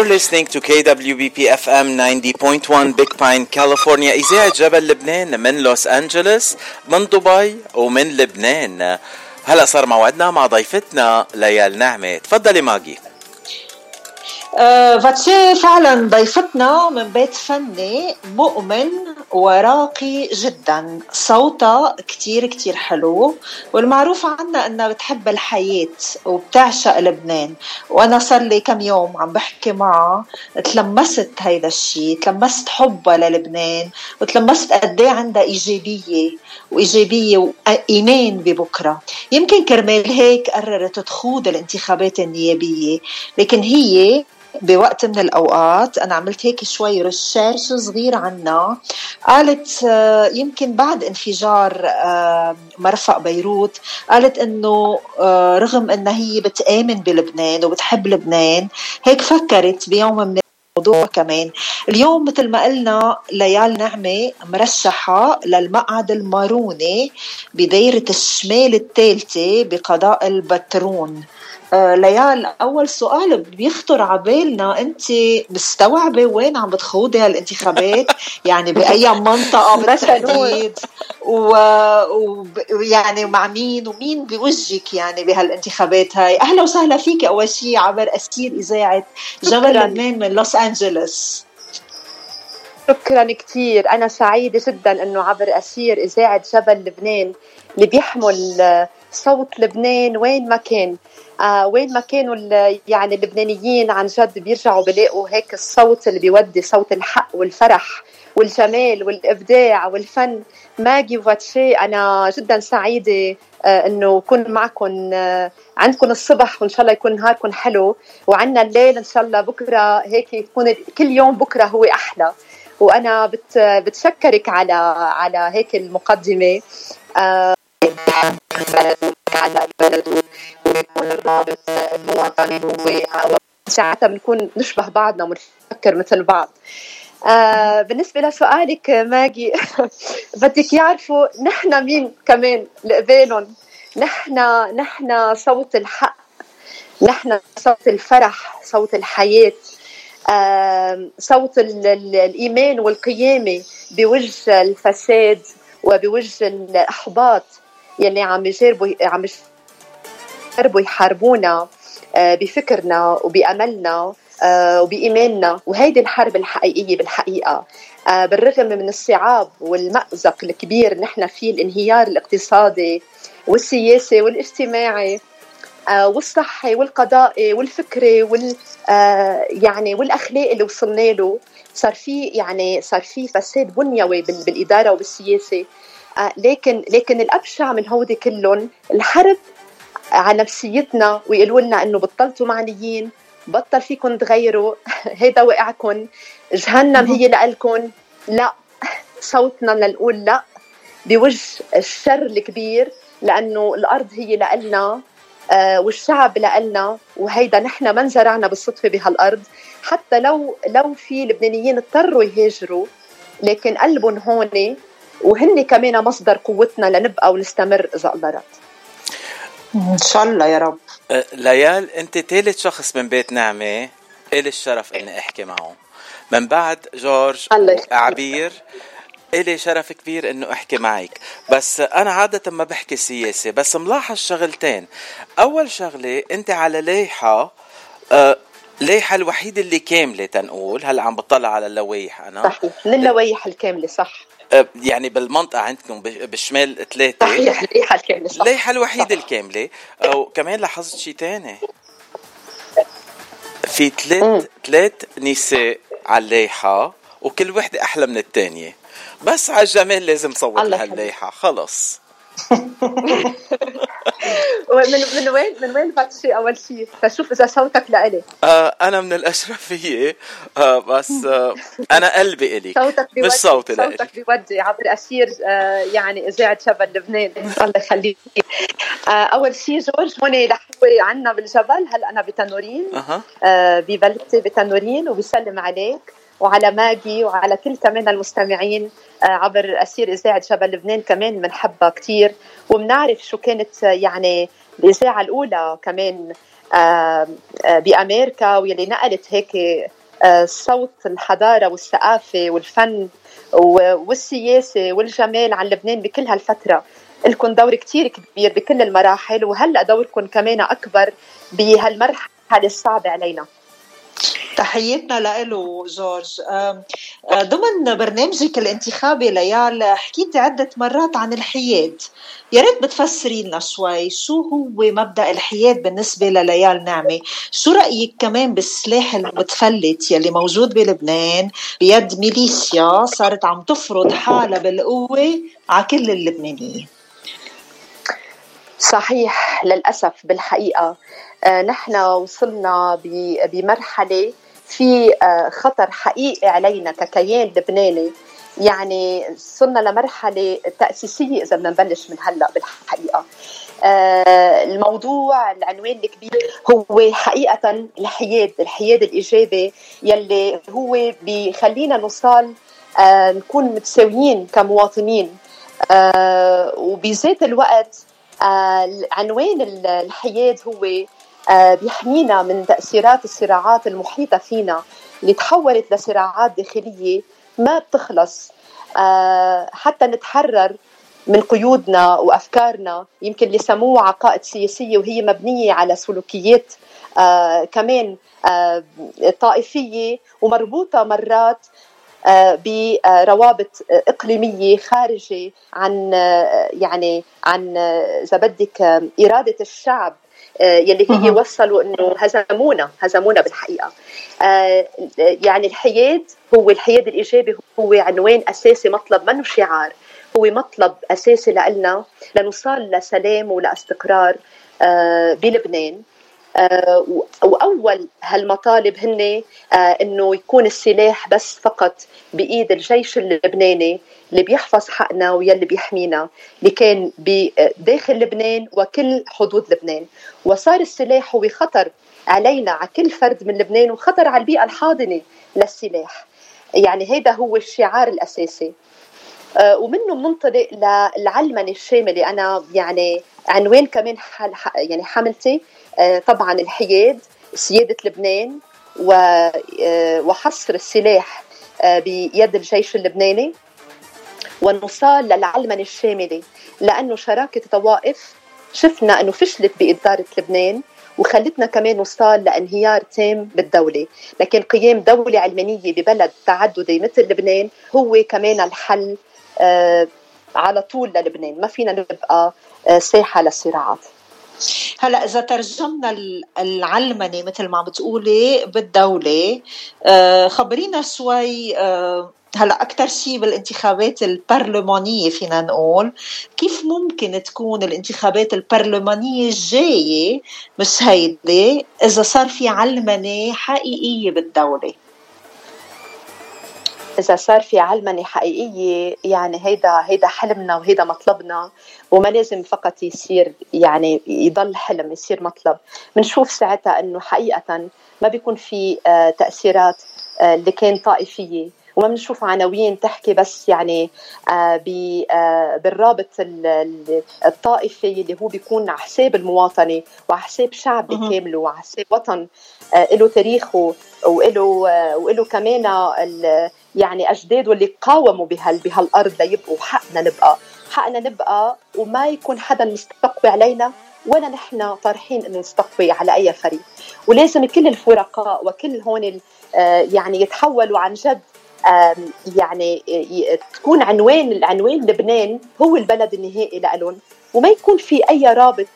You're listening to KWBP FM 90.1 Big Pine, California. إذاعة جبل لبنان من لوس أنجلوس من دبي ومن لبنان. هلا صار موعدنا مع ضيفتنا ليال نعمة. تفضلي ماجي. فاتشي فعلا ضيفتنا من بيت فني مؤمن وراقي جدا. صوتها كتير كتير حلو والمعروف عنها انها بتحب الحياة وبتعشق لبنان. وأنا صار لي كم يوم عم بحكي معها تلمست هيدا الشيء تلمست حبها للبنان وتلمست قد إيه عندها إيجابية وإيجابية وإيمان ببكرة. يمكن كرمال هيك قررت تخوض الانتخابات النيابية لكن هي بوقت من الأوقات. أنا عملت هيك شوي ريسيرش صغير عنها قالت آه، يمكن بعد انفجار آه، مرفق بيروت قالت إنه آه، رغم انها هي بتآمن بلبنان وبتحب لبنان هيك فكرت بيوم من الموضوع كمان. اليوم مثل ما قلنا ليال نعمة مرشحة للمقعد الماروني بدايرة الشمال الثالثة بقضاء البترون. ليال أول سؤال بيخطر على بالنا أنت مستوعبة وين عم بتخوضي هالانتخابات؟ يعني بأي منطقة بالتحديد؟ ويعني. مع مين؟ ومين بوجهك يعني بهالانتخابات هاي؟ أهلا وسهلا فيك أول شيء عبر أسير إذاعة جبل لبنان من لوس أنجلوس. شكرا كثير أنا سعيدة جدا إنه عبر أسير إذاعة جبل لبنان اللي بيحمل صوت لبنان وين ما كان. آه وين ما كانوا يعني اللبنانيين عن جد بيرجعوا بيلاقوا هيك الصوت اللي بيودي صوت الحق والفرح والجمال والإبداع والفن. ماجي وفاتشي أنا جدا سعيدة آه إنه اكون معكم آه عندكم الصبح وإن شاء الله يكون نهاركم حلو. وعندنا الليل إن شاء الله بكرة هيك يكون كل يوم بكرة هو أحلى. وأنا بت بتشكرك على على هيك المقدمة. على البلد الوطني هو ساعتها بنكون نشبه بعضنا ونفكر مثل بعض. آه بالنسبة لسؤالك ماجي بدك يعرفوا نحن مين كمان لقبالهم نحن نحن صوت الحق نحن صوت الفرح صوت الحياة آه صوت الإيمان والقيامة بوجه الفساد وبوجه الإحباط يلي عم يجربوا عم يجربوا يحاربونا آه، بفكرنا وبأملنا آه، وبإيماننا. وهيدي الحرب الحقيقية بالحقيقة. آه، بالرغم من الصعاب والمأزق الكبير نحن فيه الانهيار الاقتصادي والسياسي والاجتماعي والصحي والقضائي والفكري وال يعني والأخلاقي اللي وصلنا له. صار في يعني صار في فساد بنيوي بالإدارة وبالسياسة. لكن لكن الأبشع من هودي كلهم الحرب على نفسيتنا ويقولوا لنا إنه بطلتوا معنيين بطل فيكم تغيروا هيدا وقعكم جهنم هي لكم لا صوتنا لنقول لا بوجه الشر الكبير لأنه الأرض هي لنا آه والشعب لنا وهيدا نحن ما انزرعنا بالصدفة بهالأرض. حتى لو لو في لبنانيين اضطروا يهاجروا لكن قلبهم هون وهن كمان مصدر قوتنا لنبقى ونستمر إذا قدرت. إن شاء الله يا رب. أه، ليال أنت ثالث شخص من بيت نعمة إلي الشرف إني أحكي معه. من بعد جورج عبير إلي شرف كبير إنه أحكي معك. بس أنا عادة ما بحكي سياسة بس ملاحظ شغلتين. أول شغلة أنت على لايحة أه لايحة الوحيدة اللي كاملة تنقول. هلأ عم بطلع على اللوايح أنا. صحيح من اللوايح الكاملة صح. يعني بالمنطقة عندكم بالشمال ثلاثة. صحيح الليحة الكاملة صح. الليحة الوحيدة الكاملة. وكمان لاحظت شيء ثاني في ثلاث ثلاث نساء على الليحة وكل وحدة أحلى من الثانية. بس على الجمال لازم صوت لهالليحة خلص. من من وين من وين باتشي أول شيء؟ فشوف إذا صوتك لإلي آه أنا من الأشرفية. آه بس آه أنا قلبي الي صوتك بيودي مش صوتي لإلي صوتك بيودي عبر اسير آه يعني إذاعة شبل لبنان. الله يخليك. آه أول شيء جورج هون لحوي عنا بالجبل. هلأ أنا بتنورين. آه ببلدتي بتنورين وبسلم عليك. وعلى ماجي وعلى كل كمان المستمعين آه، عبر أسير إذاعة جبل لبنان كمان بنحبها كثير وبنعرف شو كانت يعني الإذاعة الأولى كمان بأمريكا واللي نقلت هيك صوت الحضارة والثقافة والفن والسياسة والجمال عن لبنان بكل هالفترة. لكم دور كتير كبير بكل المراحل وهلأ دوركم كمان أكبر بهالمرحلة الصعبة علينا. تحياتنا له جورج. ضمن برنامجك الانتخابي ليال حكيتي عدة مرات عن الحياد. يا ريت بتفسري لنا شوي شو هو مبدأ الحياد بالنسبة لليال نعمة. شو رأيك كمان بالسلاح المتفلت يلي موجود بلبنان؟ بيد ميليشيا صارت عم تفرض حالها بالقوة على كل اللبنانيين. صحيح. للأسف بالحقيقة آه، نحن وصلنا بمرحلة في آه، خطر حقيقي علينا ككيان لبناني. يعني صرنا لمرحلة تأسيسية إذا بدنا نبلش من هلأ بالحقيقة. آه، الموضوع العنوان الكبير هو حقيقة الحياد الحياد الإيجابي يلي هو بيخلينا نوصل نكون متساويين كمواطنين. وبذات الوقت عنوان الحياد هو آه، بيحمينا من تأثيرات الصراعات المحيطة فينا اللي تحولت لصراعات داخلية ما بتخلص. آه، حتى نتحرر من قيودنا وأفكارنا يمكن اللي سموه عقائد سياسية وهي مبنية على سلوكيات آه كمان آه طائفية ومربوطة مرات آه بروابط إقليمية خارجة عن آه يعني عن آه، إذا بدك إرادة الشعب آه، يلي هي وصلوا إنه هزمونا هزمونا بالحقيقة. آه، يعني الحياد هو الحياد الإيجابي هو عنوان أساسي مطلب منه شعار. هو مطلب أساسي لنا لنوصل لسلام ولأستقرار آه، بلبنان. وأول هالمطالب هن إنه يكون السلاح بس فقط بإيد الجيش اللبناني اللي بيحفظ حقنا ويلي بيحمينا اللي كان بداخل لبنان وكل حدود لبنان. وصار السلاح هو خطر علينا على كل فرد من لبنان وخطر على البيئة الحاضنة للسلاح. يعني هذا هو الشعار الأساسي. آه، ومنه بننطلق للعلمنة الشاملة. أنا يعني عنوان كمان حل يعني حملتي. آه، طبعا الحياد سيادة لبنان آه، وحصر السلاح بيد الجيش اللبناني. ونوصل للعلمنة الشاملة لأنه شراكة طوائف. شفنا أنه فشلت بإدارة لبنان وخلتنا كمان نوصل لانهيار تام بالدولة. لكن قيام دولة علمانية ببلد تعددي مثل لبنان هو كمان الحل آه على طول للبنان. ما فينا نبقى آه ساحة للصراعات. هلا إذا ترجمنا العلمنه مثل ما بتقولي بالدولة آه، خبرينا شوي آه، هلا أكثر شيء بالانتخابات البرلمانية فينا نقول كيف ممكن تكون الانتخابات البرلمانية الجاية مش هيدي إذا صار في علمنه حقيقية بالدولة؟ إذا صار في علمنه حقيقية يعني هيدا هيدا حلمنا وهيدا مطلبنا. وما لازم فقط يصير يعني يضل حلم يصير مطلب. بنشوف ساعتها إنه حقيقة ما بيكون في آه، تأثيرات آه، اللي كان طائفية. وما بنشوف عناوين تحكي بس يعني آه، بالرابط الطائفي اللي هو بيكون على حساب المواطنة وعلى حساب شعب كامله وعلى حساب وطن له تاريخه وله وله كمان يعني اجداده اللي قاوموا بهال بهالأرض ليبقوا حقنا نبقى حقنا نبقى وما يكون حدا مستقوي علينا ولا نحن طارحين إنه نستقوي على أي فريق. ولازم كل الفرقاء وكل هون يعني يتحولوا عن جد يعني تكون عنوان العنوان لبنان هو البلد النهائي لهم وما يكون في أي رابط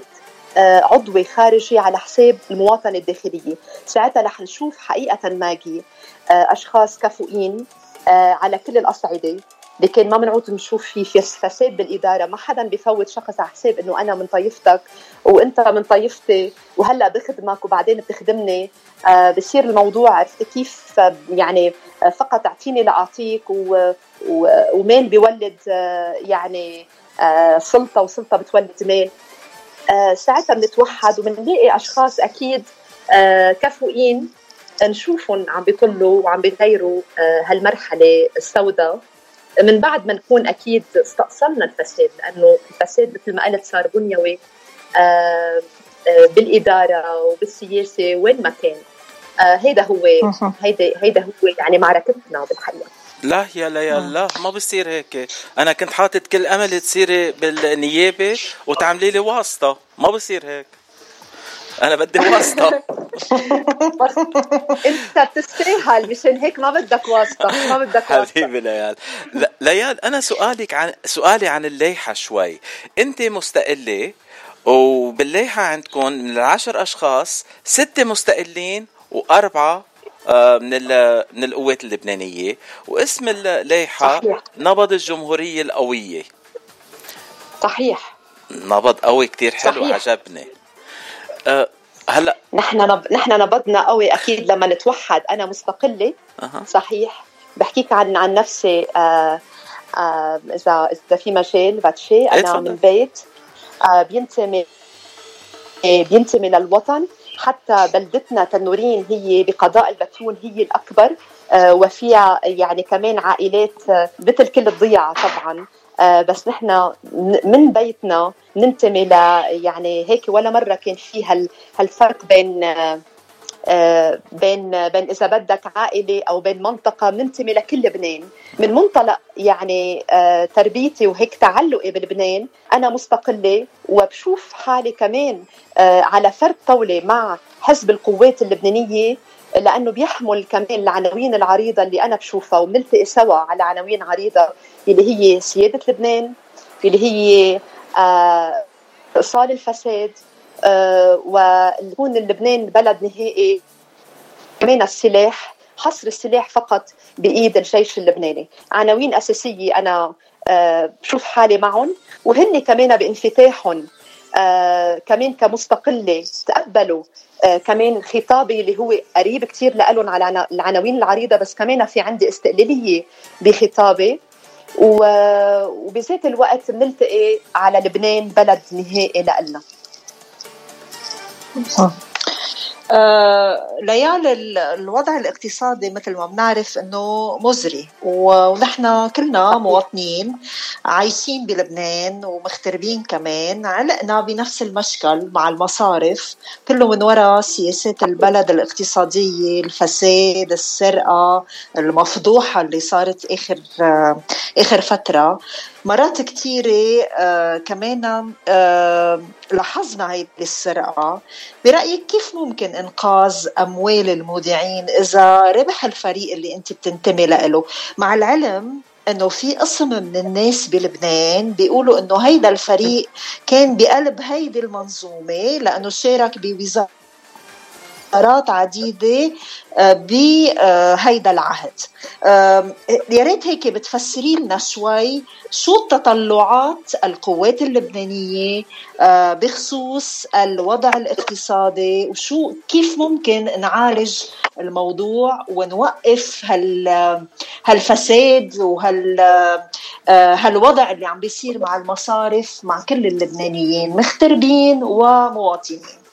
آه، عضوي خارجي على حساب المواطنة الداخلية، ساعتها رح نشوف حقيقة ماجي آه، أشخاص كفؤين آه، على كل الأصعدة. لكن ما بنعود نشوف في فساد بالإدارة. ما حدا بفوت شخص على حساب إنه أنا من طائفتك وأنت من طائفتي وهلأ بخدمك وبعدين بتخدمني. آه بصير الموضوع عرفت كيف؟ يعني آه فقط أعطيني لأعطيك و... و... ومال بيولد آه يعني آه سلطة وسلطة بتولد مال آه ساعتها بنتوحد وبنلاقي أشخاص أكيد آه كفؤين. نشوفهم عم بيطلوا وعم بيغيروا آه هالمرحلة السوداء. من بعد ما نكون أكيد استأصلنا الفساد لأنه الفساد مثل ما قلت صار بنيوي آه بالإدارة وبالسياسة وين ما كان. هيدا هو هيدا هيدا هو يعني معركتنا بالحقيقة. لا يا ليال لا ما بصير هيك. أنا كنت حاطط كل أمل تصيري بالنيابة وتعملي لي واسطة. ما بصير هيك. أنا بدي واسطة. بس انت بتستاهل مشان هيك ما بدك واسطة ما بدك واسطة. حبيبي ليال. ليال أنا سؤالك عن سؤالي عن الليحة شوي. أنت مستقلة وبالليحة عندكم من العشر أشخاص ستة مستقلين وأربعة آه، من من القوات اللبنانية. واسم الليحة صحيح. نبض الجمهورية القوية. صحيح. نبض قوي كتير حلو صحيح. عجبني. أه هلا نحن نب... نحن نبضنا قوي أكيد لما نتوحد. أنا مستقلة. أه. صحيح. بحكيك عن عن نفسي آه آه اذا إذا في مجال باتشي. أنا من بيت آه بينتمي بينتمي للوطن. حتى بلدتنا تنورين هي بقضاء البتون هي الأكبر. آه وفيها يعني كمان عائلات آه، مثل كل الضيعة طبعا. آه، بس نحن من بيتنا ننتمي ل يعني هيك ولا مرة كان في هالفرق بين آه، آه، بين بين إذا بدك عائلة أو بين منطقة بننتمي لكل لبنان من منطلق يعني تربيتي وهيك تعلقي بلبنان أنا مستقلة وبشوف حالي كمان على فرد طاوله مع حزب القوات اللبنانية لأنه بيحمل كمان العناوين العريضة اللي أنا بشوفها وبنلتقي سوا على عناوين عريضة اللي هي سيادة لبنان اللي هي آه إيصال الفساد آه ويكون لبنان بلد نهائي. كمان السلاح حصر السلاح فقط بإيد الجيش اللبناني. عناوين أساسية أنا آه بشوف حالي معهم وهن كمان بانفتاحهم. كمان كمستقلة تقبلوا آه كمان خطابي اللي هو قريب كثير لهم على العناوين العريضة بس كمان في عندي استقلالية بخطابي. وبذات الوقت بنلتقي على لبنان بلد نهائي لنا آه. ليال الوضع الاقتصادي مثل ما بنعرف إنه مزري. ونحن كلنا مواطنين عايشين بلبنان ومغتربين كمان. علقنا بنفس المشكل مع المصارف كله من وراء سياسات البلد الاقتصادية الفساد السرقة المفضوحة اللي صارت آخر آه آخر فترة. مرات كثيرة آه كمان آه لاحظنا هيدي السرقة برأيك كيف ممكن إنقاذ أموال المودعين إذا ربح الفريق اللي أنت بتنتمي له؟ مع العلم إنه في قسم من الناس بلبنان بيقولوا إنه هيدا الفريق كان بقلب هيدي المنظومة لأنه شارك بوزارة فترات عديدة آه، بهيدا العهد. يا ريت هيك بتفسري لنا شوي شو التطلعات القوات اللبنانية آه، بخصوص الوضع الاقتصادي وشو كيف ممكن نعالج الموضوع ونوقف هال هالفساد وهال آه، هالوضع اللي عم بيصير مع المصارف مع كل اللبنانيين مغتربين ومواطنين.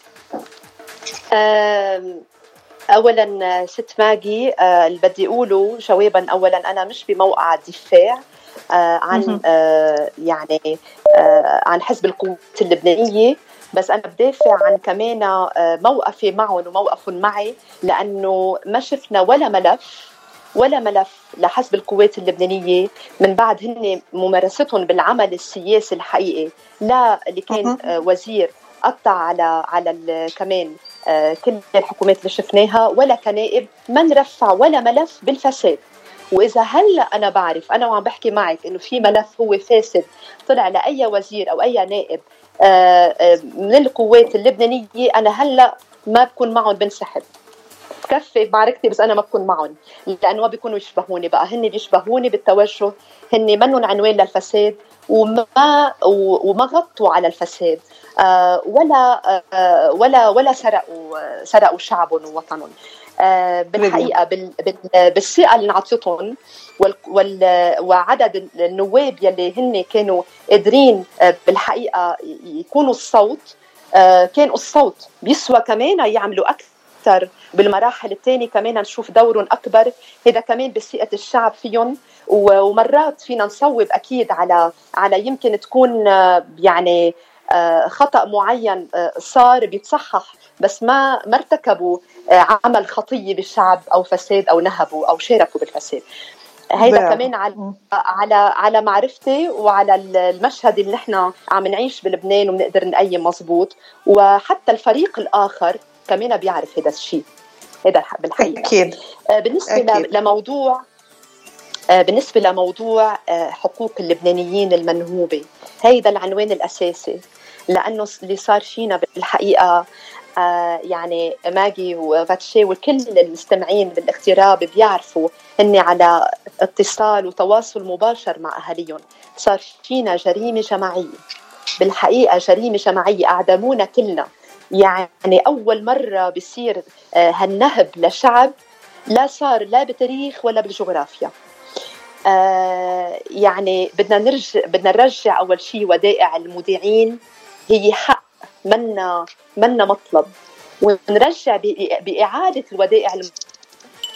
اولا ست ماجي آه، اللي بدي اقوله جوابا اولا أنا مش بموقع الدفاع آه، عن آه، يعني عن حزب القوات اللبنانية. بس أنا بدافع عن كمان موقفي معهم وموقفهم معي لأنه ما شفنا ولا ملف ولا ملف لحزب القوات اللبنانية. من بعد هن ممارستهم بالعمل السياسي الحقيقي لا اللي كان وزير قطع على على كمان كل الحكومات اللي شفناها ولا كنائب ما نرفع ولا ملف بالفساد. وإذا هلأ أنا بعرف أنا وعم بحكي معك إنه في ملف هو فاسد طلع لأي وزير أو أي نائب آه، آه، من القوات اللبنانية أنا هلأ ما بكون معهم بنسحب. كفي معركتي بس أنا ما بكون معهم لأنه ما بيكونوا يشبهوني بقى. هن بيشبهوني بالتوجه هن منهم عنوان للفساد وما وما غطوا على الفساد. آه، ولا آه، ولا ولا سرقوا سرقوا شعبهم ووطنهم. آه، بالحقيقة بالثقه اللي انعطتهم وعدد النواب يلي هن كانوا قادرين بالحقيقة يكونوا الصوت كانوا الصوت بيسوى كمان يعملوا أكثر بالمراحل الثانية كمان نشوف دورهم أكبر. هذا كمان بثقه الشعب فيهم ومرات فينا نصوب أكيد على على يمكن تكون يعني خطأ معين صار بيتصحح بس ما ما ارتكبوا عمل خطيه بالشعب أو فساد أو نهبوا أو شاركوا بالفساد. هيدا كمان على على على معرفتي وعلى المشهد اللي نحن عم نعيش بلبنان وبنقدر نقيم مزبوط. وحتى الفريق الآخر كمان بيعرف هذا الشيء هذا بالحقيقة. أكيد. آه، بالنسبة أكيد. لموضوع آه، بالنسبة لموضوع آه، حقوق اللبنانيين المنهوبة هيدا العنوان الأساسي. لأنه اللي صار فينا بالحقيقة يعني ماجي وفاتشي وكل المستمعين بالاغتراب بيعرفوا هن على اتصال وتواصل مباشر مع أهاليهم. صار فينا جريمة جماعية. بالحقيقة جريمة جماعية أعدمونا كلنا. يعني أول مرة بصير آه، هالنهب لشعب لا صار لا بتاريخ ولا بالجغرافيا. آه يعني بدنا نرجع بدنا نرجع أول شيء ودائع المذيعين هي حق منا منا مطلب. ونرجع بإعادة الودائع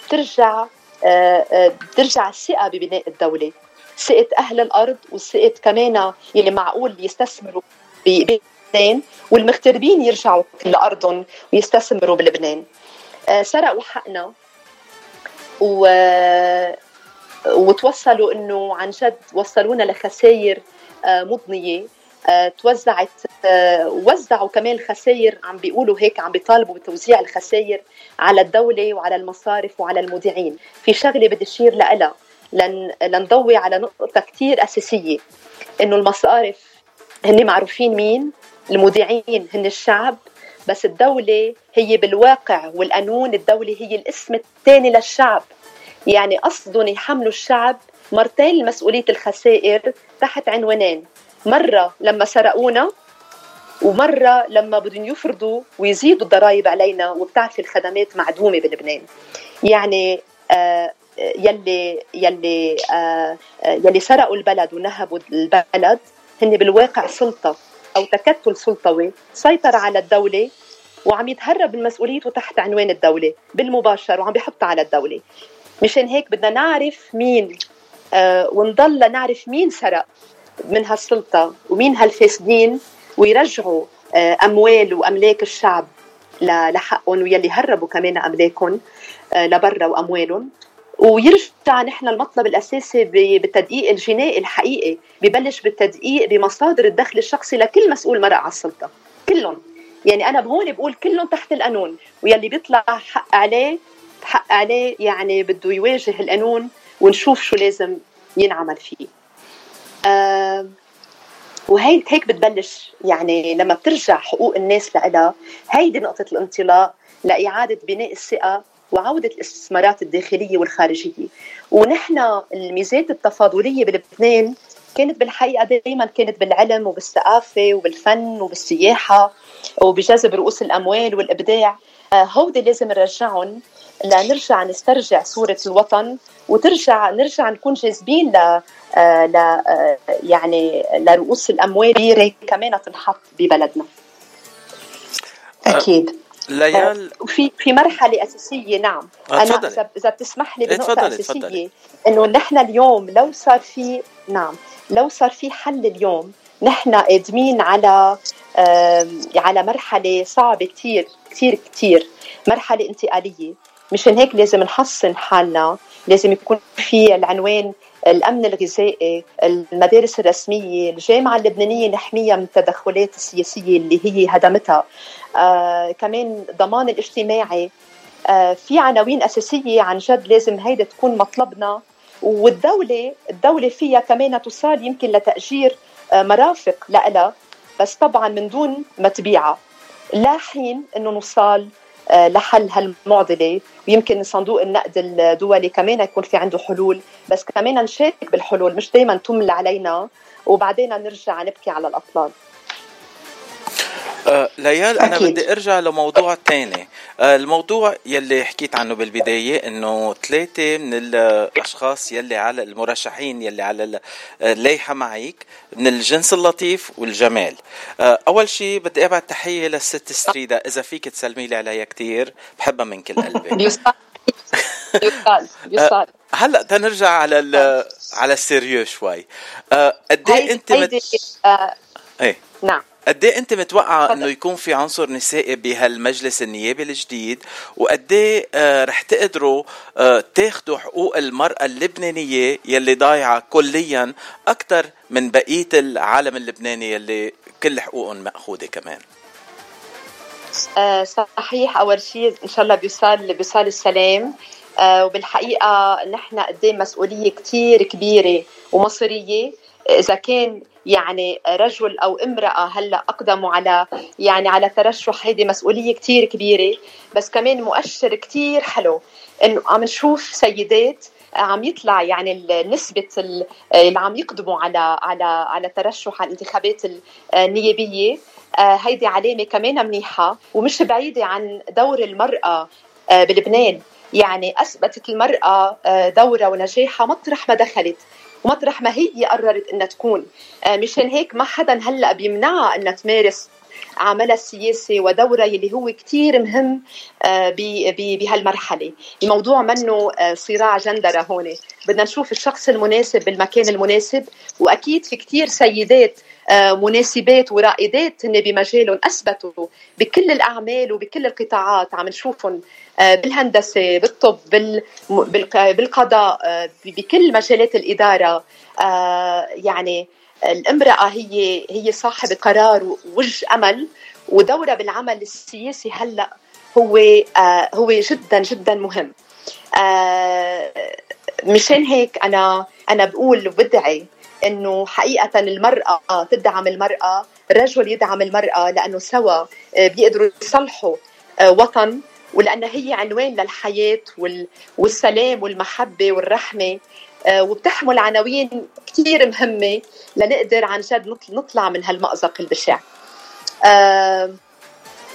ترجع آه، ترجع الثقة ببناء الدولة. ثقة أهل الأرض وثقة كمان يلي معقول يستثمروا بلبنان. والمغتربين يرجعوا لارضهم ويستثمروا بلبنان. آه، سرقوا حقنا و وتوصلوا إنه عن جد وصلونا لخسائر مضنية. توزعت وزعوا كمان خسائر عم بيقولوا هيك عم بيطالبوا بتوزيع الخسائر على الدولة وعلى المصارف وعلى المودعين. في شغلة بدي أشير لها لن لنضوي على نقطة كتير أساسية. إنه المصارف هن معروفين مين؟ المودعين هن الشعب بس الدولة هي بالواقع والقانون الدولة هي الاسم الثاني للشعب. يعني قصدهم يحملوا الشعب مرتين لمسؤولية الخسائر تحت عنوانين مرة لما سرقونا ومرة لما بدهم يفرضوا ويزيدوا الضرائب علينا وبتعرفي الخدمات معدومة بلبنان. يعني آه يلي يلي آه يلي سرقوا البلد ونهبوا البلد هن بالواقع سلطة. أو تكتل سلطوي سيطر على الدولة وعم يتهرب من مسؤوليته تحت عنوان الدولة بالمباشر وعم بيحطها على الدولة. مشان هيك بدنا نعرف مين آه ونضل نعرف مين سرق من هالسلطة ومين هالفاسدين ويرجعوا آه، أموال وأملاك الشعب لحقهم ويلي هربوا كمان أملاكهم آه، لبرا وأموالهم. ويرجع نحن المطلب الأساسي بالتدقيق الجنائي الحقيقي ببلش بالتدقيق بمصادر الدخل الشخصي لكل مسؤول مرق على السلطة كلهم. يعني أنا بهون بقول كلهم تحت القانون ويلي بيطلع حق عليه حق عليه يعني بده يواجه القانون ونشوف شو لازم ينعمل فيه. آه وهيك هيك بتبلش يعني لما بترجع حقوق الناس لها هيدي نقطة الانطلاق لإعادة بناء الثقة وعودة الاستثمارات الداخلية والخارجية. ونحن الميزات التفاضلية بلبنان كانت بالحقيقة دائما كانت بالعلم وبالثقافة وبالفن وبالسياحة وبجذب رؤوس الأموال والإبداع. آه، هودي لازم نرجعهم لنرجع نسترجع صورة الوطن وترجع نرجع نكون جاذبين ل آه، ل آه، يعني لرؤوس الأموال كمان تنحط ببلدنا. أكيد. ليال وفي في مرحلة أساسية نعم. أنا اذا بتسمح لي بنقطة أساسية إنه نحن اليوم لو صار في نعم لو صار في حل اليوم نحن قادمين على على مرحلة صعبة كثير كثير كثير مرحلة انتقالية. مشان هيك لازم نحصن حالنا. لازم يكون في العنوان الأمن الغذائي المدارس الرسمية الجامعة اللبنانية نحميها من التدخلات السياسية اللي هي هدمتها. آه كمان ضمان الاجتماعي. آه في عناوين أساسية عن جد لازم هيدا تكون مطلبنا. والدولة الدولة فيها كمان تصال يمكن لتأجير آه مرافق لها. بس طبعا من دون ما تبيعها لا حين إنه نوصل لحل هالمعضلة. ويمكن صندوق النقد الدولي كمان يكون في عنده حلول بس كمان نشارك بالحلول مش دائما تمل علينا. وبعدين نرجع نبكي على الأطلال. آه ليال أنا أكيد. بدي أرجع لموضوع ثاني آه الموضوع يلي حكيت عنه بالبداية إنه ثلاثة من الأشخاص يلي على المرشحين يلي على الليحه معك من الجنس اللطيف والجمال. آه أول شيء بدي ابعت تحية للست ستريدا إذا فيك تسلمي لي عليها كثير بحبها من كل قلبي. يقال يقال هلأ تنرجع على على السيريو شوي. قد إيه أنت مت... إيه. نعم. قد إيه أنت متوقعه إنه يكون في عنصر نسائي بهالمجلس النيابي الجديد؟ وقد إيه آه رح تقدروا آه تاخذوا حقوق المرأة اللبنانية يلي ضايعة كليا أكثر من بقية العالم اللبناني يلي كل حقوقهم مأخوذة كمان. آه صحيح أول شيء إن شاء الله بيوصل بيوصل السلام. وبالحقيقة نحن قدام مسؤولية كثير كبيرة ومصيرية. إذا كان يعني رجل أو امرأة هلأ أقدموا على يعني على ترشح هيدي مسؤولية كثير كبيرة بس كمان مؤشر كثير حلو إنه عم نشوف سيدات عم يطلع يعني نسبة اللي عم يقدموا على على على ترشح على الانتخابات النيابية. آه، هيدي علامة كمان منيحة ومش بعيدة عن دور المرأة آه، بلبنان. يعني أثبتت المرأة آه، دورها ونجاحها مطرح ما دخلت. ومطرح ما هي قررت إنها تكون. آه، مشان هيك ما حدا هلأ بيمنعها إنها تمارس عملها السياسي ودورها يلي هو كتير مهم آه، بهالمرحلة. الموضوع منه آه، صراع جندرة هون. بدنا نشوف الشخص المناسب بالمكان المناسب. وأكيد في كتير سيدات مناسبات ورائدات هن بمجالهم أثبتوا بكل الأعمال وبكل القطاعات عم نشوفهم آه، بالهندسة بالطب بالقضاء آه، بكل مجالات الإدارة. آه، يعني الامرأة هي هي صاحبه قرار ووجه أمل ودورها بالعمل السياسي هلأ هو هو جدا جدا مهم. مشان هيك أنا أنا بقول وبدعي إنه حقيقة المرأة تدعم المرأة الرجل يدعم المرأة لأنه سوا بيقدروا يصلحوا وطن ولأنها هي عنوان للحياة والسلام والمحبة والرحمة آه، وبتحمل عناوين كثير مهمة لنقدر عن جد نطلع من هالمأزق البشع. آه،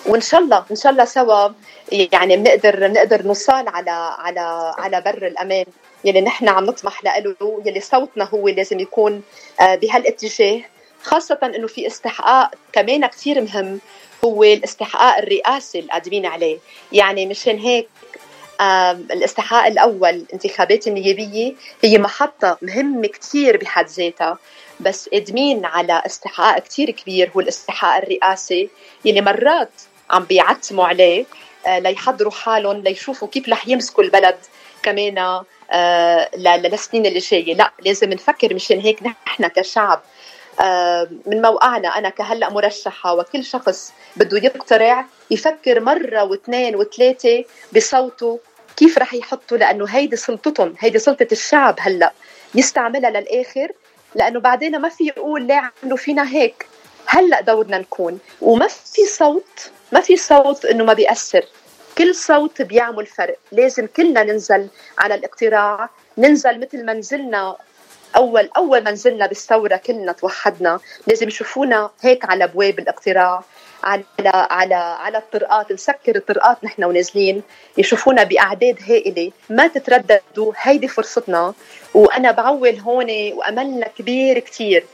وإن شاء الله إن شاء الله سوا يعني بنقدر بنقدر نوصل على على على بر الأمان. يلي نحن عم نطمح له يلي صوتنا هو لازم يكون آه، بهالاتجاه. خاصة إنه في استحقاق كمان كثير مهم هو الاستحقاق الرئاسي اللي قادمين عليه. يعني مشان هيك الاستحقاق الأول الانتخابات النيابية هي محطة مهمة كثير بحد ذاتها. بس قادمين على استحقاق كثير كبير هو الاستحقاق الرئاسي يلي مرات عم بيعتموا عليه آه، ليحضروا حالهم ليشوفوا كيف رح يمسكوا البلد كمان آه، للسنين اللي جاية. لا لازم نفكر مشان هيك نحن كشعب آه، من موقعنا أنا كهلأ مرشحة وكل شخص بده يقترع يفكر مرة واثنين وثلاثة بصوته كيف رح يحطوا لأنه هيدي سلطتهم هيدي سلطة الشعب هلأ يستعملها للآخر لأنه بعدين ما في يقول ليه عملوا فينا هيك. هلأ دورنا نكون. وما في صوت ما في صوت إنه ما بيأثر. كل صوت بيعمل فرق. لازم كلنا ننزل على الاقتراع. ننزل مثل ما نزلنا أول أول ما نزلنا بالثورة كلنا توحدنا. لازم يشوفونا هيك على أبواب الاقتراع على على على الطرقات. نسكر الطرقات نحن ونازلين. يشوفونا بأعداد هائلة. ما تترددوا. هيدي فرصتنا. وأنا بعول هون وأملنا كبير كثير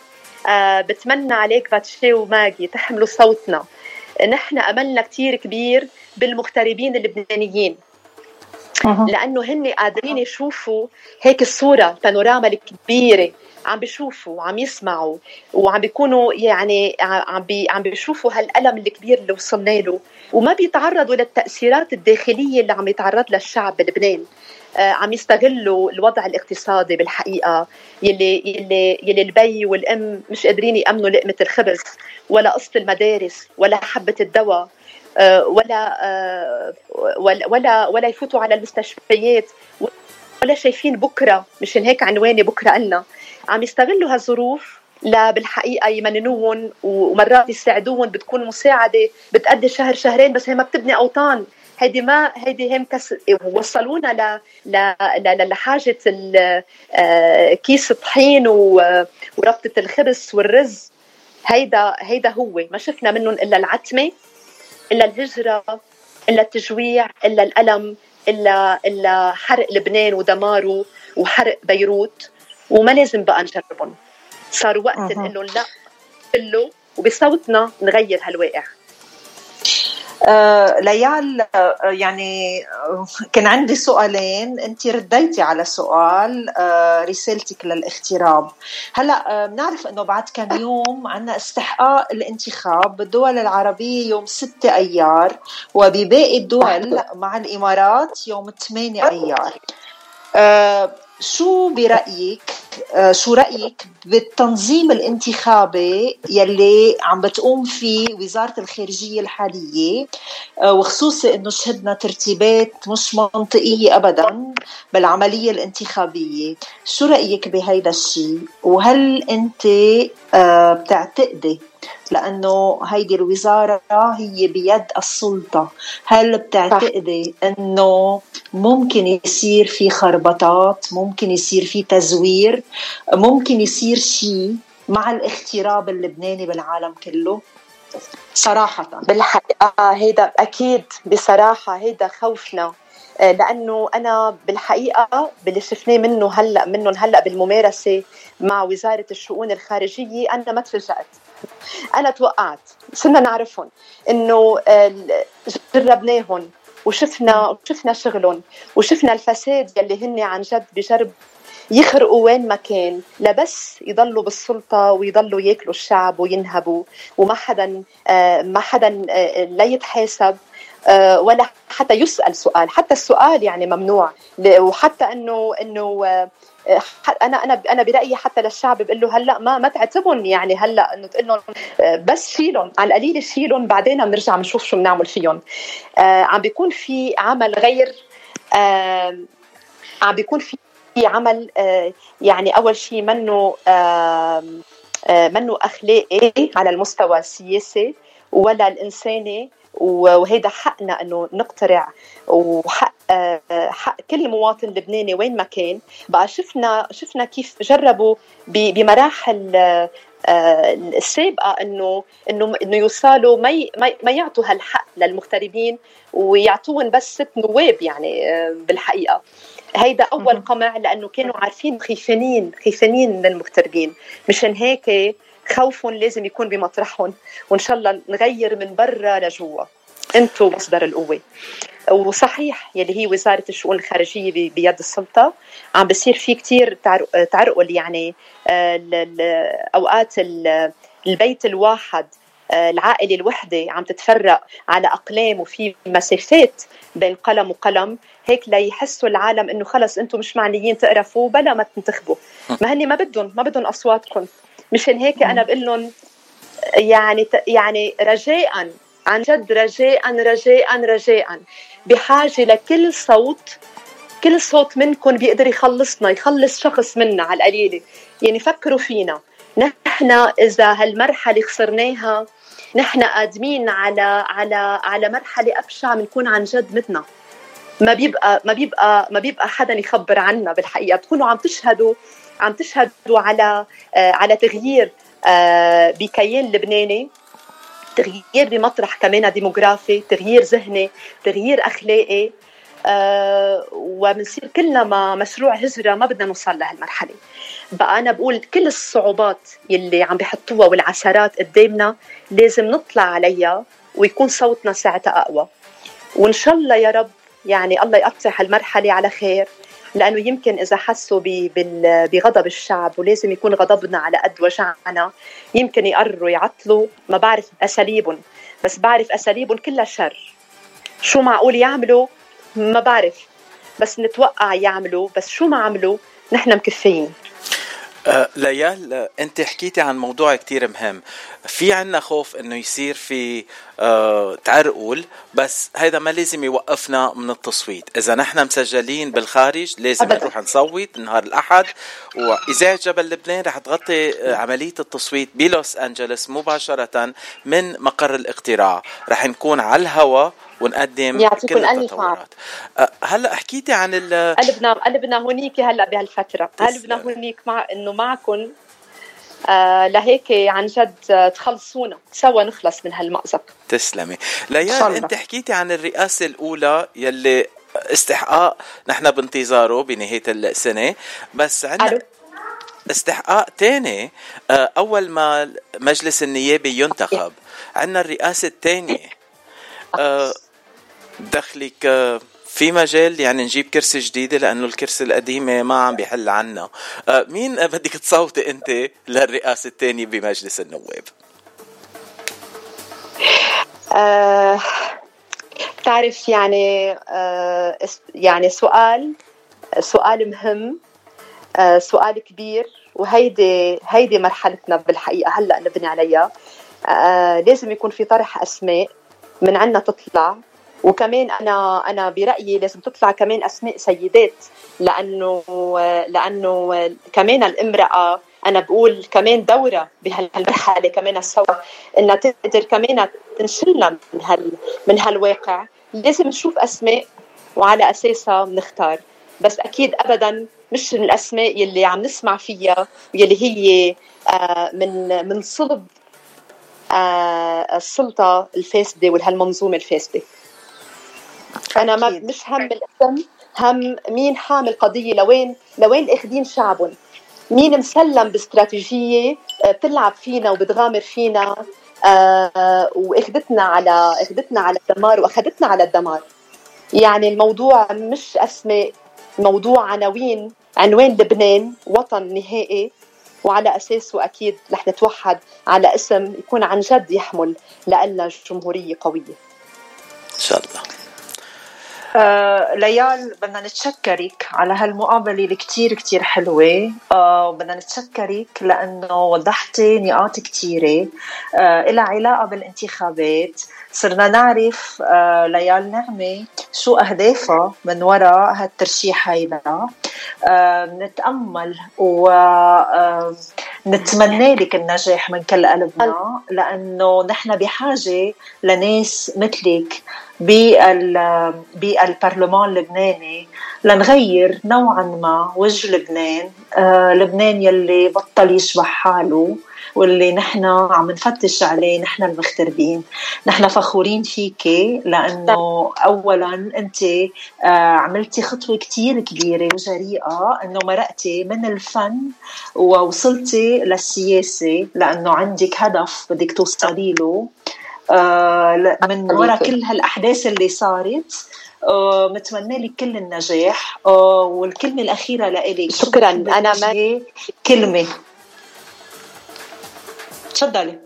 بتمنى عليك باتشي وماجي تحملوا صوتنا. نحن أملنا كثير كبير بالمغتربين اللبنانيين. لأنه هن قادرين يشوفوا هيك الصورة البانوراما الكبيرة. عم بيشوفوا وعم يسمعوا وعم بيكونوا يعني عم بي عم بيشوفوا هالألم الكبير اللي وصلنا له. وما بيتعرضوا للتأثيرات الداخلية اللي عم يتعرض لها الشعب بلبنان آه عم يستغلوا الوضع الاقتصادي بالحقيقة يلي يلي يلي البي والأم مش قادرين يأمنوا لقمة الخبز ولا قسط المدارس ولا حبة الدواء آه، ولا ولا ولا يفوتوا على المستشفيات ولا شايفين بكرة مشان هيك عنواني بكرة قلنا. عم يستغلوا هالظروف لا بالحقيقة يمننوهم ومرات يساعدوهم بتكون مساعدة بتأدي شهر شهرين بس هي ما بتبني أوطان. هيدي ما هيدي هم كس وصلونا ل ل لحاجة آه، كيس الطحين وربطة الخبز والرز. هيدا هيدا هو. ما شفنا منهم إلا العتمة إلا الهجرة إلا التجويع إلا الألم الا إلا حرق لبنان ودماره وحرق بيروت. وما لازم بقى نجربهم. صار وقت نقول لهم لا كله وبصوتنا نغير هالواقع. آه ليال آه يعني آه كان عندي سؤالين. أنت رديتي على سؤال آه رسالتك للاغتراب هلأ بنعرف إنه بعد كم يوم عندنا استحقاق الانتخاب بالدول العربية يوم 6 أيار وبباقي الدول مع الإمارات يوم 8 أيار. شو برأيك آه، شو رأيك بالتنظيم الانتخابي يلي عم بتقوم فيه وزارة الخارجية الحالية؟ آه، وخصوصي إنه شهدنا ترتيبات مش منطقية ابدا بالعملية الانتخابية. شو رأيك بهيدا الشيء؟ وهل أنت آه، بتعتقدي لأنه هيدي الوزارة هي بيد السلطة. هل بتعتقدي إنه ممكن يصير في خربطات؟ ممكن يصير في تزوير؟ ممكن يصير شيء مع الاغتراب اللبناني بالعالم كله؟ صراحة. بالحقيقة هيدا أكيد بصراحة هيدا خوفنا. آه، لأنه أنا بالحقيقة باللي شفناه منه هلأ منهم هلأ بالممارسة مع وزارة الشؤون الخارجية أنا ما تفاجات أنا توقعت صرنا نعرفهم إنه جربناهم وشفنا وشفنا شغلهم وشفنا الفساد يلي هن عن جد بجرب يخرقوا وين ما كان لبس يضلوا بالسلطة ويضلوا ياكلوا الشعب وينهبوا وما حدا آه، ما حدا آه، لا يتحاسب آه، ولا حتى يسأل سؤال حتى السؤال يعني ممنوع وحتى إنه إنه أنا أنا أنا برأيي حتى للشعب بقول له هلأ ما ما تعتبهم يعني هلأ إنه تقول لهم بس شيلهم على القليل شيلهم بعدين بنرجع بنشوف شو بنعمل فيهم. آه عم بيكون في عمل غير آه عم بيكون في عمل آه يعني أول شيء منه منه أخلاقي على المستوى السياسي ولا الإنساني وهيدا حقنا إنه نقترع وحق حق كل مواطن لبناني وين ما كان. بقى شفنا شفنا كيف جربوا بمراحل آه، السابقة إنه إنه إنه يوصلوا ما ما يعطوا هالحق للمغتربين ويعطوهم بس ست نواب يعني آه، بالحقيقة. هيدا أول قمع لأنه كانوا عارفين خيفانين خيفانين للمغتربين. مشان هيك خوفهم لازم يكون بمطرحهم. وإن شاء الله نغير من برا لجوا. أنتم مصدر القوة. وصحيح يلي هي وزارة الشؤون الخارجية بيد السلطة عم بصير في كثير تعرقل يعني آه، أوقات البيت الواحد آه، العائلة الوحدة عم تتفرق على أقلام وفي مسافات بين قلم وقلم هيك ليحسوا العالم إنه خلص أنتم مش معنيين تقرفوا بلا ما تنتخبوا. ما هني ما بدهم ما بدهم أصواتكم. مشان هيك أنا بقول لهم يعني يعني رجاء عن جد رجاء رجاء رجاء. بحاجة لكل صوت كل صوت منكم بيقدر يخلصنا يخلص شخص منا على القليلة. يعني فكروا فينا. نحن إذا هالمرحلة خسرناها نحن قادمين على على على مرحلة أبشع بنكون عن جد متنا. ما بيبقى ما بيبقى ما بيبقى حدا يخبر عنا بالحقيقة. بتكونوا عم تشهدوا عم تشهدوا على آه، على تغيير آه، بكيان لبناني. تغيير بمطرح كمان ديموغرافي تغيير ذهني تغيير أخلاقي آه وبنصير كلنا ما مشروع هجرة ما بدنا نوصل لهالمرحلة. بقى أنا بقول كل الصعوبات يلي عم بيحطوها والعثرات قدامنا لازم نطلع عليها ويكون صوتنا ساعتها أقوى. وإن شاء الله يا رب يعني الله يقطع هالمرحلة على خير. لأنه يمكن إذا حسوا بغضب الشعب ولازم يكون غضبنا على قد وجعنا يمكن يقرروا يعطلوا. ما بعرف أساليبهم بس بعرف أساليبهم كلها شر. شو معقول يعملوا؟ ما بعرف. بس نتوقع يعملوا. بس شو ما عملوا؟ نحن مكفيين. آه ليال آه، انت حكيتي عن موضوع كتير مهم. في عنا خوف إنه يصير في آه تعرقول بس هيدا ما لازم يوقفنا من التصويت. إذا نحن مسجلين بالخارج لازم أبداً. نروح نصوت نهار الأحد. وإذاعة جبل لبنان رح تغطي آه، عملية التصويت بلوس انجلوس مباشرة من مقر الاقتراع. رح نكون على الهواء ونقدم يعطيكم كل التطورات. أه، هلأ حكيتي عن ال قلبنا قلبنا هونيك هلأ بهالفترة. قلبنا هونيك مع إنه معكم آه لهيك عن جد تخلصونا. سوا نخلص من هالمأزق. تسلمي. ليان أنت حكيتي عن الرئاسة الأولى يلي استحقاق نحن بانتظاره بنهاية السنة. بس عندنا استحقاق تاني آه، أول ما مجلس النيابي ينتخب. عندنا الرئاسة الثانية آه دخلك آه في مجال يعني نجيب كرسي جديدة لأنه الكرسي القديمة ما عم بيحل عنا. آه مين بدك تصوتي أنت للرئاسة الثانية بمجلس النواب؟ آه تعرف يعني آه يعني سؤال سؤال مهم سؤال كبير وهيدي هيدي مرحلتنا بالحقيقة هلأ نبني عليها. لازم يكون في طرح أسماء من عنا تطلع. وكمان أنا أنا برأيي لازم تطلع كمان أسماء سيدات لأنه لأنه كمان الامرأة أنا بقول كمان دورة بهالمرحلة كمان الثوره إنها تقدر كمان تنشلنا من هال من هالواقع. لازم نشوف أسماء وعلى أساسها بنختار. بس أكيد ابدا مش الأسماء يلي عم نسمع فيها يلي هي آه، من من صلب آه، السلطة الفاسدة وهالمنظومه الفاسدة. أنا ما مش هم الاسم هم مين حامل قضية لوين؟ لوين اخذين شعبهم؟ مين مسلم باستراتيجية آه، بتلعب فينا وبتغامر فينا آه وأخذتنا على أخذتنا على الدمار وأخذتنا على الدمار. يعني الموضوع مش أسماء موضوع عناوين عنوان لبنان وطن نهائي وعلى اساسه أكيد رح نتوحد على اسم يكون عن جد يحمل لنا جمهورية قوية. إن شاء الله. آه ليال بدنا نتشكرك على هالمقابلة اللي كتير حلوة. آه بدنا نتشكرك لأنه وضحتي نقاط كتيرة. آه لها علاقة بالانتخابات. صرنا نعرف آه ليال نعمة شو أهدافها من وراء هالترشيح هيدا آه نتأمل ونتمنى آه لك النجاح من كل قلبنا لأنه نحن بحاجة لناس مثلك بالبرلمان اللبناني لنغير نوعا ما وجه لبنان آه لبنان يلي بطل يشبه حاله. واللي نحن عم نفتش عليه نحن المغتربين. نحن فخورين فيك لأنه اولا أنت آه عملتي خطوة كتير كبيرة وجريئة إنه مرقتي من الفن ووصلتي للسياسة لأنه عندك هدف بدك توصلي له آه من وراء كل هالأحداث اللي صارت. آه متمنى لك كل النجاح آه والكلمة الأخيرة لإلك شكرا. أنا ما كلمة. تفضلي.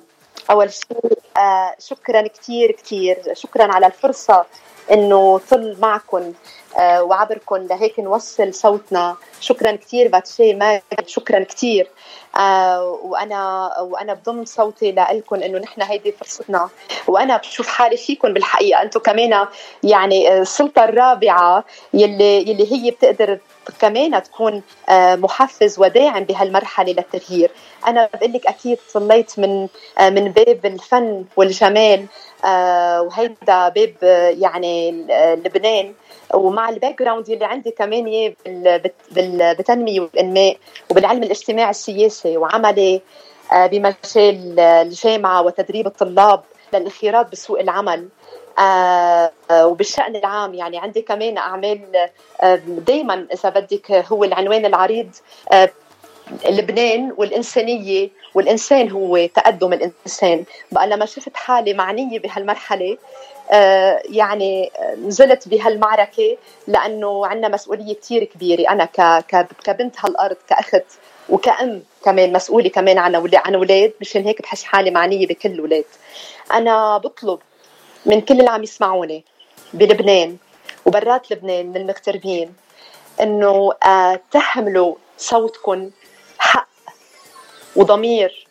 أول شيء آه شكرا كثير كثير شكرا على الفرصة إنه طل معكم آه وعبركم لهيك نوصل صوتنا. شكرا كثير باتشي ما شكرا كثير آه وأنا وأنا بضم صوتي لكم إنه نحن هيدي فرصتنا. وأنا بشوف حالي فيكم بالحقيقة. أنتم كمان يعني السلطة الرابعة يلي يلي هي بتقدر كمان تكون آه محفز وداعم بهالمرحلة للتغيير. أنا بقول لك أكيد طليت من آه من باب الفن والجمال آه وهيدا باب يعني لبنان. ومع ال background اللي عندي كمان إياه بالتنمية والإنماء وبالعلم الاجتماعي السياسي وعملي بمجال الجامعة وتدريب الطلاب للانخراط بسوق العمل. وبالشأن العام يعني عندي كمان أعمال آه دايما إذا بدك هو العنوان العريض آه لبنان والإنسانية والإنسان هو تقدم الإنسان. بقى لما شفت حالي معنية بهالمرحلة آه يعني نزلت بهالمعركة لأنه عندنا مسؤولية كتير كبيرة. أنا كبنت هالأرض كأخت وكأم كمان مسؤولة كمان عن عن أولاد مشان هيك بحس حالي معنية بكل الأولاد أنا بطلب من كل اللي عم يسمعوني بلبنان وبرات لبنان من المغتربين إنه آه تحملوا صوتكم حق وضمير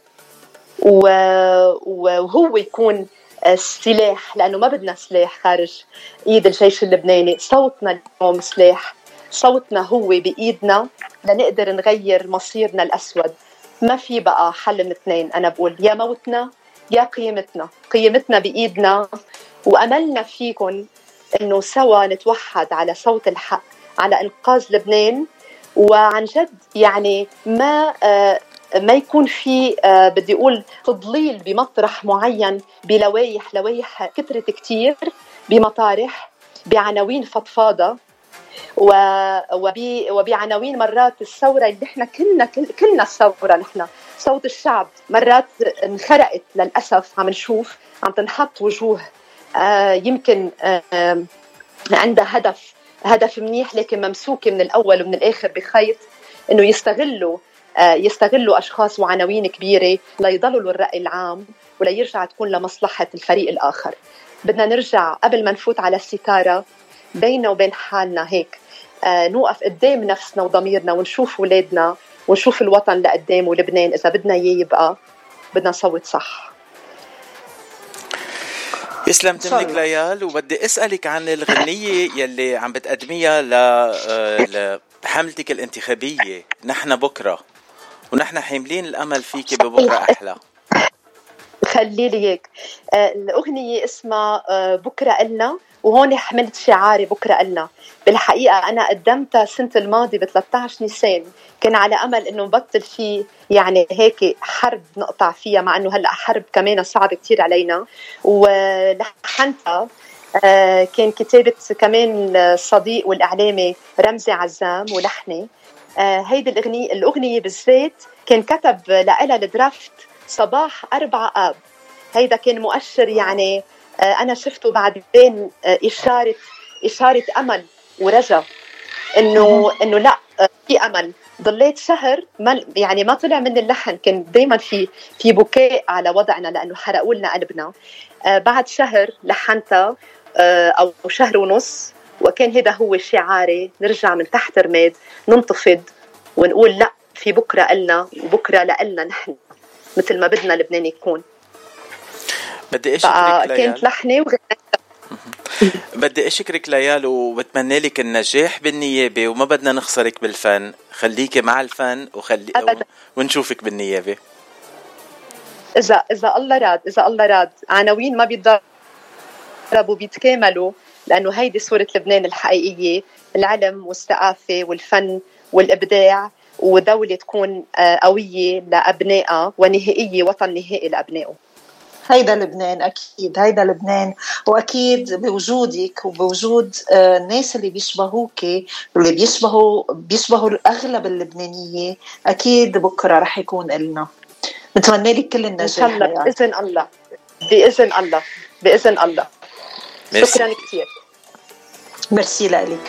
وهو يكون سلاح لأنه ما بدنا سلاح خارج إيد الجيش اللبناني. صوتنا اليوم سلاح. صوتنا هو بإيدنا لنقدر نغير مصيرنا الأسود. ما في بقى حل من اثنين أنا بقول. يا موتنا يا قيمتنا قيمتنا بإيدنا وأملنا فيكم إنه سوا نتوحد على صوت الحق على إنقاذ لبنان. وعن جد يعني ما آه ما يكون في آه بدي أقول تضليل بمطرح معين بلوايح لوايح كثرت كثير بمطارح بعناوين فضفاضة. وبعناوين مرات الثورة اللي إحنا كلنا كلنا الثورة نحن صوت الشعب مرات انخرقت للأسف عم نشوف عم تنحط وجوه. آه، يمكن آه، عندها هدف هدف منيح لكن ممسوكة من الأول ومن الآخر بخيط إنه يستغلوا يستغلوا أشخاص وعناوين كبيرة ليضلوا للراي العام وليرجع تكون لمصلحة الفريق الآخر. بدنا نرجع قبل ما نفوت على الستارة بيننا وبين حالنا هيك. آه نوقف قدام نفسنا وضميرنا ونشوف اولادنا ونشوف الوطن لقدام ولبنان إذا بدنا إياه يبقى بدنا نصوت صح. يسلم تملك ليال وبدي أسألك عن الغنية يلي عم بتقدميها ل حملتك الانتخابية. نحن بكرة ونحن حاملين الأمل فيك ببكرة أحلى. خلي لي إياك. آه، الأغنية اسمها آه، بكرة إلنا وهون حملت شعاري بكرة إلنا بالحقيقة أنا قدمتها السنة الماضية ب 13 نيسان. كان على أمل إنه نبطل في يعني هيك حرب نقطع فيها مع إنه هلأ حرب كمان صعب كثير علينا. ولحنتها آه كان كتابة كمان الصديق والإعلامي رمزي عزام ولحني. هيدي الأغنية الأغنية بالذات كان كتب لها الدرافت صباح أربعة آب. هيدا كان مؤشر يعني آه، أنا شفته بعدين آه، إشارة إشارة أمل ورجا. إنه إنه لا آه، في أمل. ضليت شهر ما يعني ما طلع من اللحن. كان دائما في في بكاء على وضعنا لأنه حرقوا لنا قلبنا. بعد شهر لحنتها أو شهر ونص وكان هذا هو شعاري. نرجع من تحت رماد ننتفض ونقول لا في بكرة إلنا وبكرة لنا نحن. مثل ما بدنا لبنان يكون. بدي أشكرك ليال. كانت لحنة بدي أشكرك ليال وبتمنى لك النجاح بالنيابة وما بدنا نخسرك بالفن. خليكي مع الفن وخلي أبدا. ونشوفك بالنيابة. اذا إذا الله راد إذا الله راد. عناوين ما بيتضربوا بيتكاملوا لأنه هيدي صورة لبنان الحقيقية. العلم والثقافة والفن والإبداع. ودولة تكون آه، قوية لأبنائها ونهائية وطن نهائي لأبنائه. هيدا لبنان أكيد هيدا لبنان. وأكيد بوجودك وبوجود آه، الناس اللي بيشبهوك واللي بيشبهوا بيشبهوا اغلب اللبنانية أكيد بكرة رح يكون إلنا. نتمنى لك كل النجاح إن شاء الله يعني. بإذن الله بإذن الله بإذن الله. شكرا كثير ميرسي لك